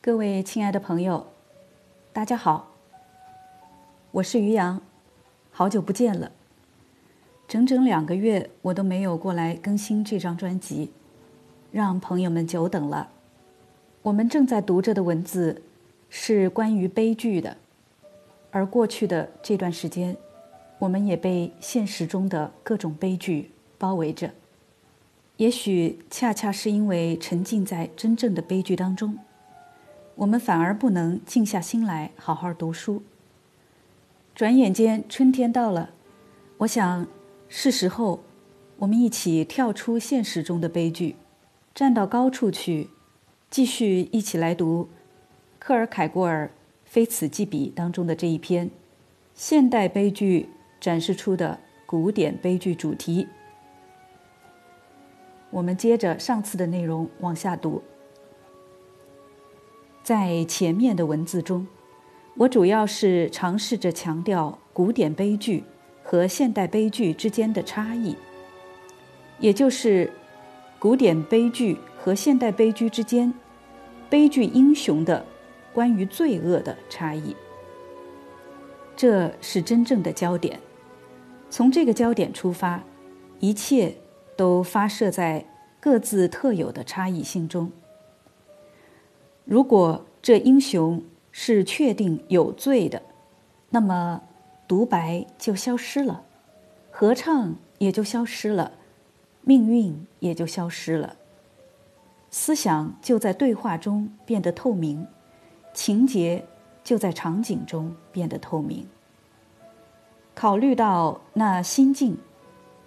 各位亲爱的朋友，大家好，我是于洋，好久不见了，整整两个月我都没有过来更新这张专辑，让朋友们久等了。我们正在读着的文字是关于悲剧的，而过去的这段时间，我们也被现实中的各种悲剧包围着。也许恰恰是因为沉浸在真正的悲剧当中，我们反而不能静下心来好好读书。转眼间春天到了，我想是时候，我们一起跳出现实中的悲剧，站到高处去，继续一起来读克尔凯郭尔《非此即彼》当中的这一篇现代悲剧展示出的古典悲剧主题。我们接着上次的内容往下读。在前面的文字中，我主要是尝试着强调古典悲剧和现代悲剧之间的差异，也就是古典悲剧和现代悲剧之间悲剧英雄的关于罪恶的差异。这是真正的焦点。从这个焦点出发，一切。都发射在各自特有的差异性中。如果这英雄是确定有罪的，那么独白就消失了，合唱也就消失了，命运也就消失了，思想就在对话中变得透明，情节就在场景中变得透明。考虑到那心境。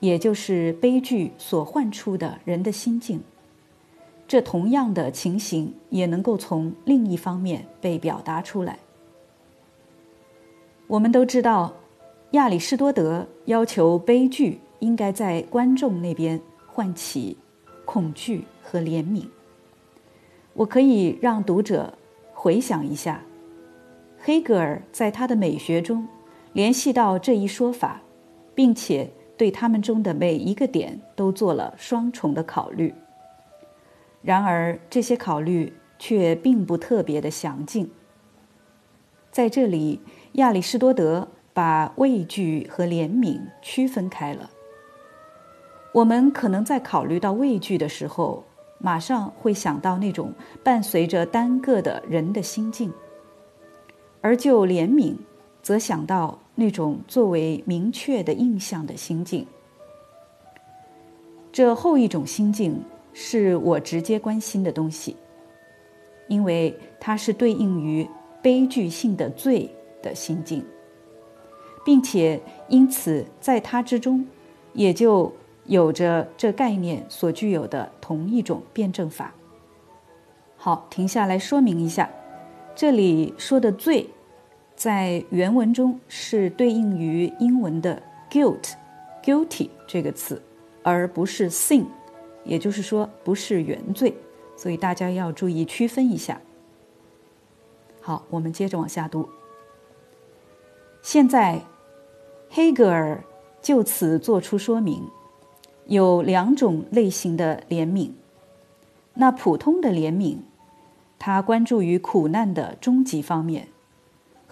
也就是悲剧所唤出的人的心境，这同样的情形也能够从另一方面被表达出来。我们都知道，亚里士多德要求悲剧应该在观众那边唤起恐惧和怜悯。我可以让读者回想一下，黑格尔在他的美学中联系到这一说法，并且。对他们中的每一个点都做了双重的考虑。然而，这些考虑却并不特别的详尽。在这里，亚里士多德把畏惧和怜悯区分开了。我们可能在考虑到畏惧的时候，马上会想到那种伴随着单个的人的心境；而就怜悯，则想到。那种作为明确的印象的心境，这后一种心境是我直接关心的东西，因为它是对应于悲剧性的罪的心境，并且因此在它之中也就有着这概念所具有的同一种辩证法。好，停下来说明一下，这里说的罪。在原文中是对应于英文的 guilt，guilty 这个词，而不是 sin，也就是说不是原罪，所以大家要注意区分一下。好，我们接着往下读。现在，黑格尔就此做出说明，有两种类型的怜悯。那普通的怜悯，他关注于苦难的终极方面。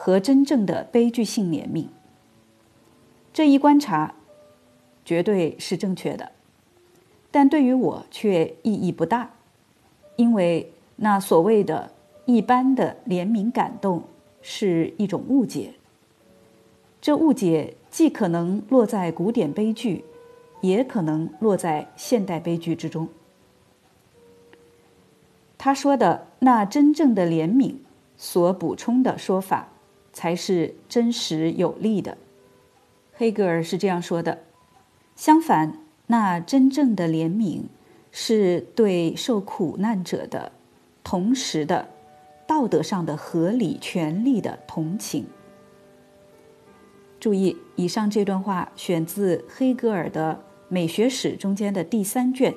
和真正的悲剧性怜悯，这一观察绝对是正确的，但对于我却意义不大，因为那所谓的一般的怜悯感动是一种误解。这误解既可能落在古典悲剧，也可能落在现代悲剧之中。他说的那真正的怜悯所补充的说法。才是真实有力的，黑格尔是这样说的。相反，那真正的怜悯是对受苦难者的同时的道德上的合理权利的同情。注意，以上这段话选自黑格尔的《美学史》中间的第三卷。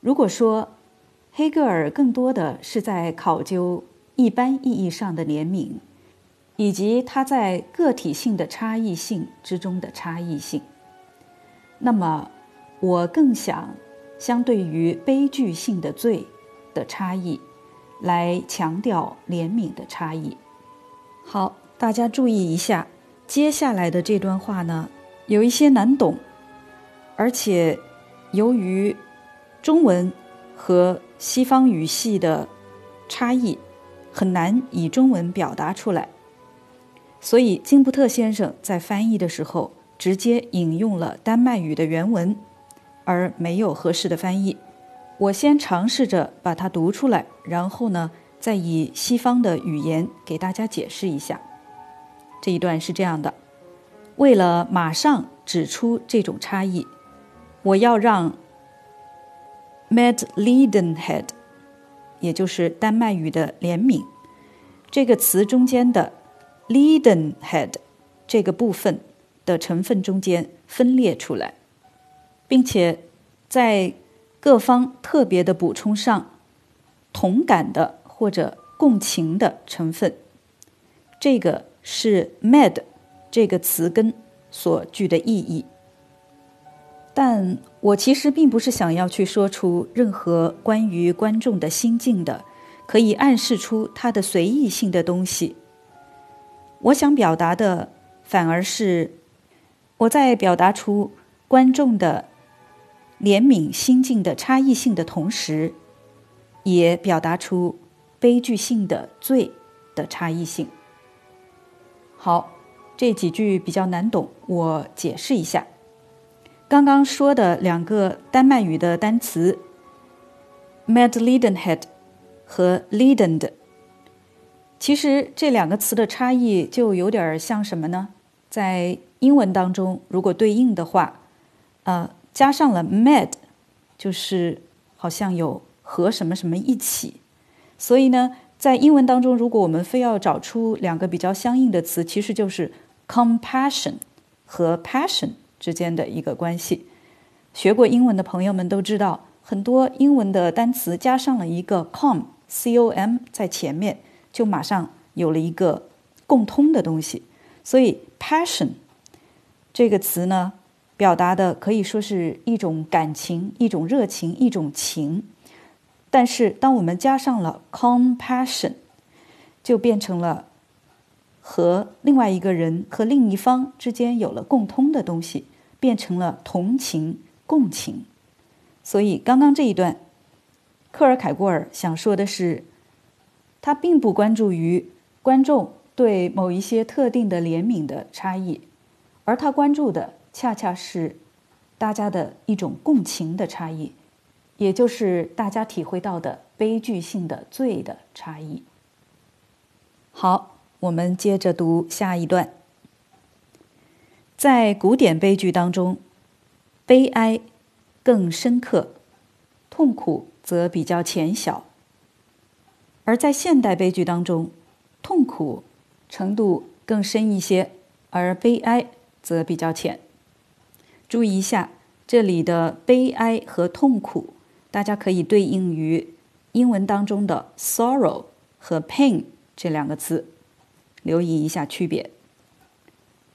如果说黑格尔更多的是在考究。一般意义上的怜悯，以及它在个体性的差异性之中的差异性。那么，我更想，相对于悲剧性的罪，的差异，来强调怜悯的差异。好，大家注意一下，接下来的这段话呢，有一些难懂，而且由于中文和西方语系的差异，很难以中文表达出来。所以金布特先生在翻译的时候，直接引用了丹麦语的原文，而没有合适的翻译。我先尝试着把它读出来，然后呢，再以西方的语言给大家解释一下。这一段是这样的：为了马上指出这种差异，我要让 “medlidenhed”，也就是丹麦语的怜悯这个词中间的。lidenhead 这个部分的成分中间分裂出来，并且在各方特别的补充上同感的或者共情的成分。这个是 med 这个词根所具的意义。但我其实并不是想要去说出任何关于观众的心境的，可以暗示出他的随意性的东西。我想表达的，反而是我在表达出观众的怜悯心境的差异性的同时，也表达出悲剧性的罪的差异性。好，这几句比较难懂，我解释一下。刚刚说的两个丹麦语的单词 m a d l i d e n h e a d 和 “lidend”。其实这两个词的差异就有点像什么呢？在英文当中，如果对应的话，呃，加上了 “med”，就是好像有和什么什么一起。所以呢，在英文当中，如果我们非要找出两个比较相应的词，其实就是 “compassion” 和 “passion” 之间的一个关系。学过英文的朋友们都知道，很多英文的单词加上了一个 “com”（c-o-m） 在前面。就马上有了一个共通的东西，所以 passion 这个词呢，表达的可以说是一种感情、一种热情、一种情。但是，当我们加上了 compassion，就变成了和另外一个人和另一方之间有了共通的东西，变成了同情、共情。所以，刚刚这一段，克尔凯郭尔想说的是。他并不关注于观众对某一些特定的怜悯的差异，而他关注的恰恰是大家的一种共情的差异，也就是大家体会到的悲剧性的罪的差异。好，我们接着读下一段。在古典悲剧当中，悲哀更深刻，痛苦则比较浅小。而在现代悲剧当中，痛苦程度更深一些，而悲哀则比较浅。注意一下，这里的悲哀和痛苦，大家可以对应于英文当中的 sorrow 和 pain 这两个词，留意一下区别。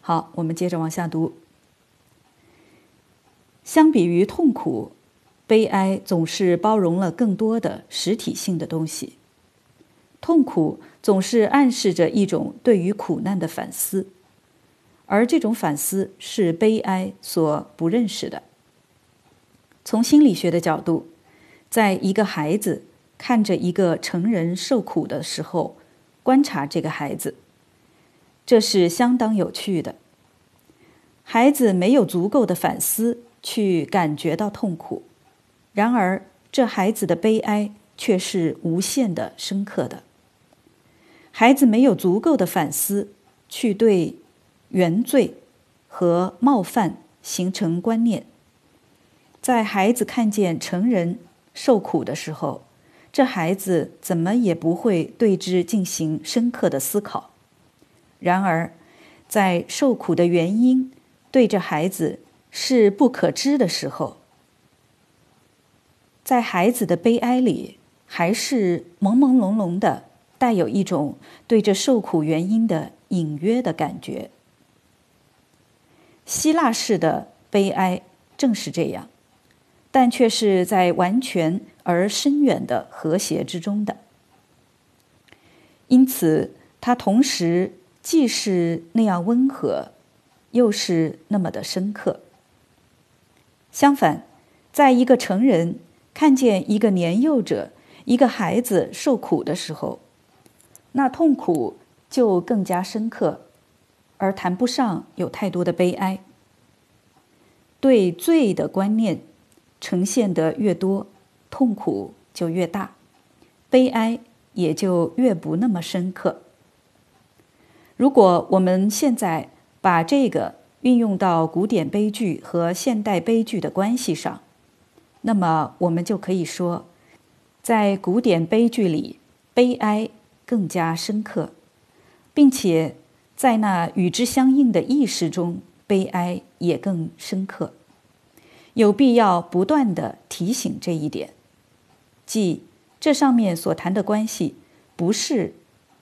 好，我们接着往下读。相比于痛苦，悲哀总是包容了更多的实体性的东西。痛苦总是暗示着一种对于苦难的反思，而这种反思是悲哀所不认识的。从心理学的角度，在一个孩子看着一个成人受苦的时候，观察这个孩子，这是相当有趣的。孩子没有足够的反思去感觉到痛苦，然而这孩子的悲哀却是无限的深刻的。孩子没有足够的反思，去对原罪和冒犯形成观念。在孩子看见成人受苦的时候，这孩子怎么也不会对之进行深刻的思考。然而，在受苦的原因对这孩子是不可知的时候，在孩子的悲哀里，还是朦朦胧胧的。带有一种对这受苦原因的隐约的感觉。希腊式的悲哀正是这样，但却是在完全而深远的和谐之中的。因此，它同时既是那样温和，又是那么的深刻。相反，在一个成人看见一个年幼者、一个孩子受苦的时候，那痛苦就更加深刻，而谈不上有太多的悲哀。对罪的观念呈现的越多，痛苦就越大，悲哀也就越不那么深刻。如果我们现在把这个运用到古典悲剧和现代悲剧的关系上，那么我们就可以说，在古典悲剧里，悲哀更加深刻，并且在那与之相应的意识中。悲哀也更深刻，有必要不断的提醒这一点，即这上面所谈的关系，不是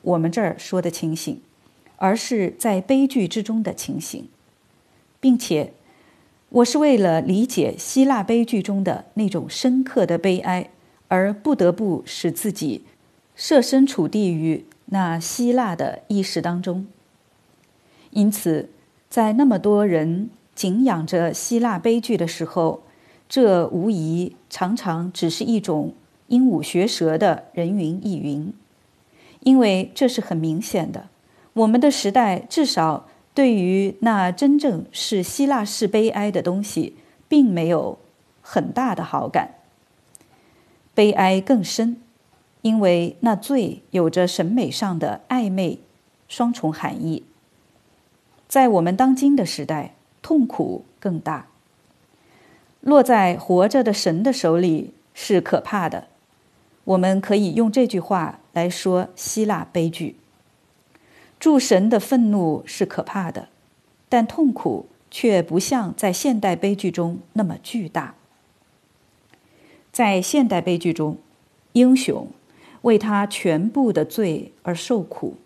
我们这儿说的情形，而是在悲剧之中的情形，并且我是为了理解希腊悲剧中的那种深刻的悲哀，而不得不使自己设身处地于那希腊的意识当中，因此。在那么多人敬仰着希腊悲剧的时候，这无疑常常只是一种鹦鹉学舌的人云亦云，因为这是很明显的。我们的时代至少对于那真正是希腊式悲哀的东西，并没有很大的好感。悲哀更深，因为那罪有着审美上的暧昧双重含义。在我们当今的时代，痛苦更大。落在活着的神的手里是可怕的。我们可以用这句话来说希腊悲剧：诸神的愤怒是可怕的，但痛苦却不像在现代悲剧中那么巨大。在现代悲剧中，英雄为他全部的罪而受苦，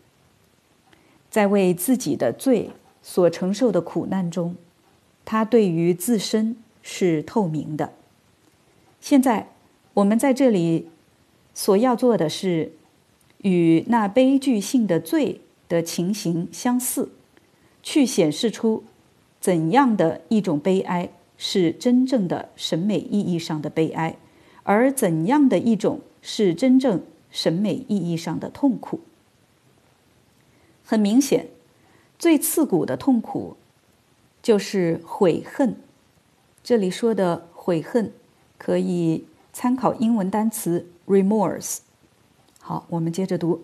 在为自己的罪。所承受的苦难中，他对于自身是透明的。现在我们在这里所要做的是，与那悲剧性的罪的情形相似，去显示出怎样的一种悲哀是真正的审美意义上的悲哀，而怎样的一种是真正审美意义上的痛苦。很明显。最刺骨的痛苦，就是悔恨。这里说的悔恨，可以参考英文单词 remorse。好，我们接着读。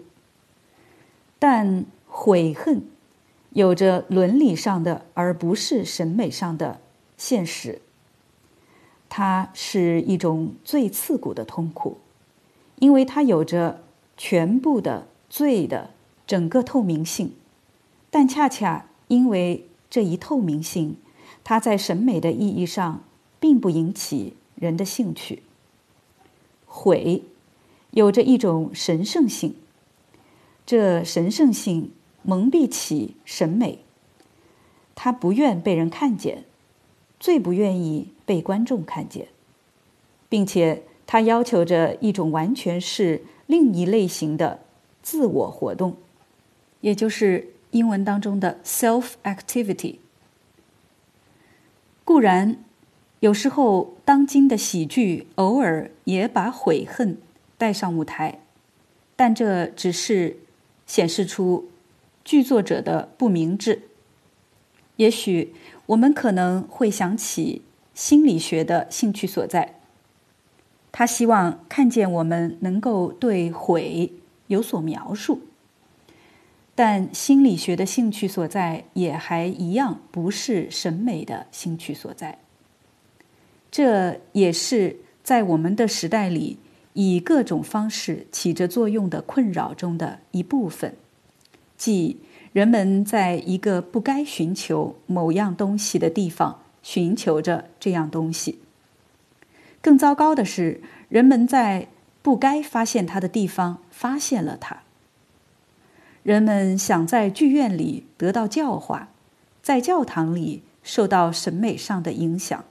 但悔恨有着伦理上的，而不是审美上的现实。它是一种最刺骨的痛苦，因为它有着全部的罪的整个透明性。但恰恰因为这一透明性，它在审美的意义上并不引起人的兴趣。悔有着一种神圣性，这神圣性蒙蔽起审美，他不愿被人看见，最不愿意被观众看见，并且他要求着一种完全是另一类型的自我活动，也就是。英文当中的 self activity，固然有时候当今的喜剧偶尔也把悔恨带上舞台，但这只是显示出剧作者的不明智。也许我们可能会想起心理学的兴趣所在，他希望看见我们能够对悔有所描述。但心理学的兴趣所在也还一样不是审美的兴趣所在。这也是在我们的时代里以各种方式起着作用的困扰中的一部分，即人们在一个不该寻求某样东西的地方寻求着这样东西。更糟糕的是，人们在不该发现它的地方发现了它。人们想在剧院里得到教化，在教堂里受到审美上的影响，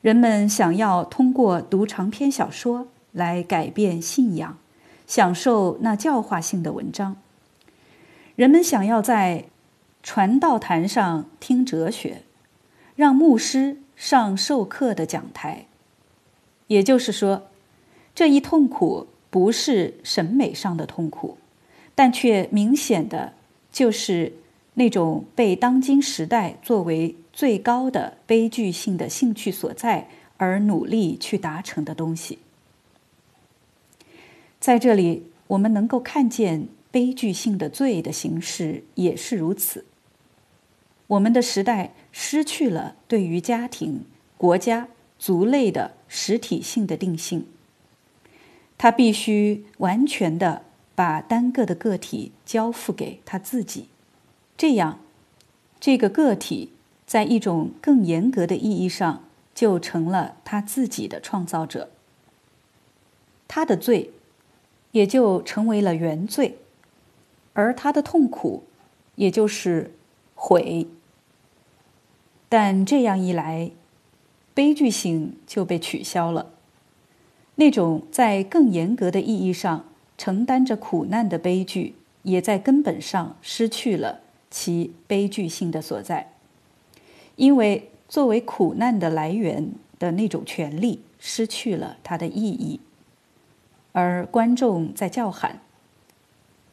人们想要通过读长篇小说来改变信仰，享受那教化性的文章。人们想要在传道坛上听哲学，让牧师上授课的讲台。也就是说，这一痛苦不是审美上的痛苦，但却明显的就是那种被当今时代作为。最高的悲剧性的兴趣所在，而努力去达成的东西，在这里我们能够看见悲剧性的罪的形式也是如此。我们的时代失去了对于家庭、国家、族类的实体性的定性，它必须完全的把单个的个体交付给他自己，这样，这个个体。在一种更严格的意义上，就成了他自己的创造者。他的罪，也就成为了原罪，而他的痛苦，也就是悔。但这样一来，悲剧性就被取消了。那种在更严格的意义上承担着苦难的悲剧，也在根本上失去了其悲剧性的所在。因为作为苦难的来源的那种权利失去了它的意义，而观众在叫喊：“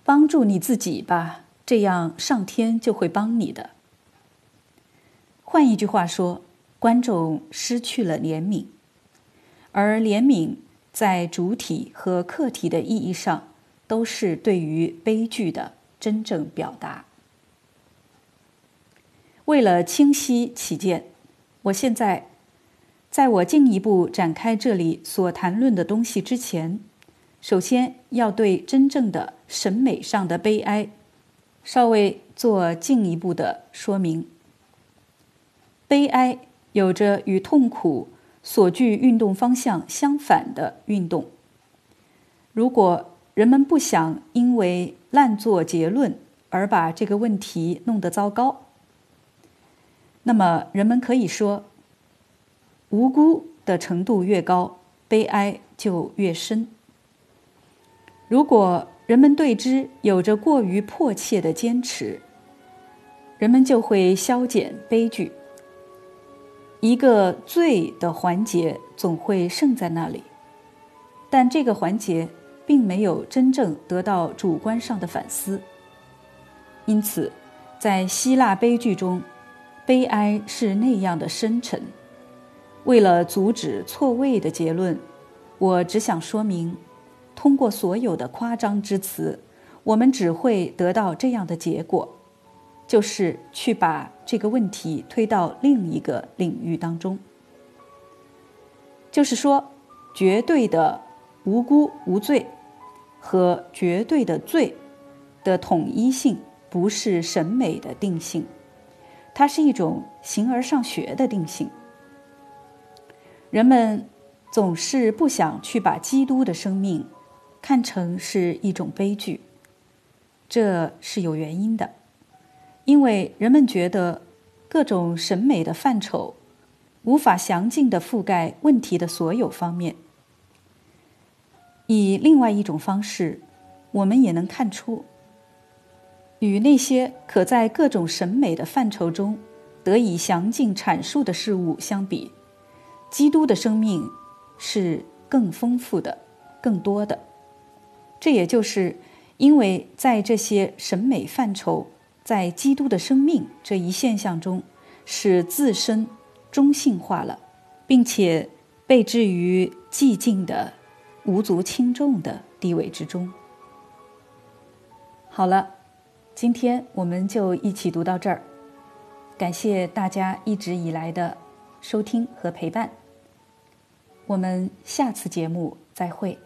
帮助你自己吧，这样上天就会帮你的。”换一句话说，观众失去了怜悯，而怜悯在主体和客体的意义上都是对于悲剧的真正表达。为了清晰起见，我现在在我进一步展开这里所谈论的东西之前，首先要对真正的审美上的悲哀稍微做进一步的说明。悲哀有着与痛苦所具运动方向相反的运动。如果人们不想因为滥做结论而把这个问题弄得糟糕，那么，人们可以说，无辜的程度越高，悲哀就越深。如果人们对之有着过于迫切的坚持，人们就会消减悲剧。一个罪的环节总会剩在那里，但这个环节并没有真正得到主观上的反思。因此，在希腊悲剧中。悲哀是那样的深沉。为了阻止错位的结论，我只想说明：通过所有的夸张之词，我们只会得到这样的结果，就是去把这个问题推到另一个领域当中。就是说，绝对的无辜无罪和绝对的罪的统一性，不是审美的定性。它是一种形而上学的定性。人们总是不想去把基督的生命看成是一种悲剧，这是有原因的，因为人们觉得各种审美的范畴无法详尽的覆盖问题的所有方面。以另外一种方式，我们也能看出。与那些可在各种审美的范畴中得以详尽阐述的事物相比，基督的生命是更丰富的、更多的。这也就是因为在这些审美范畴在基督的生命这一现象中，使自身中性化了，并且被置于寂静的、无足轻重的地位之中。好了。今天我们就一起读到这儿，感谢大家一直以来的收听和陪伴，我们下次节目再会。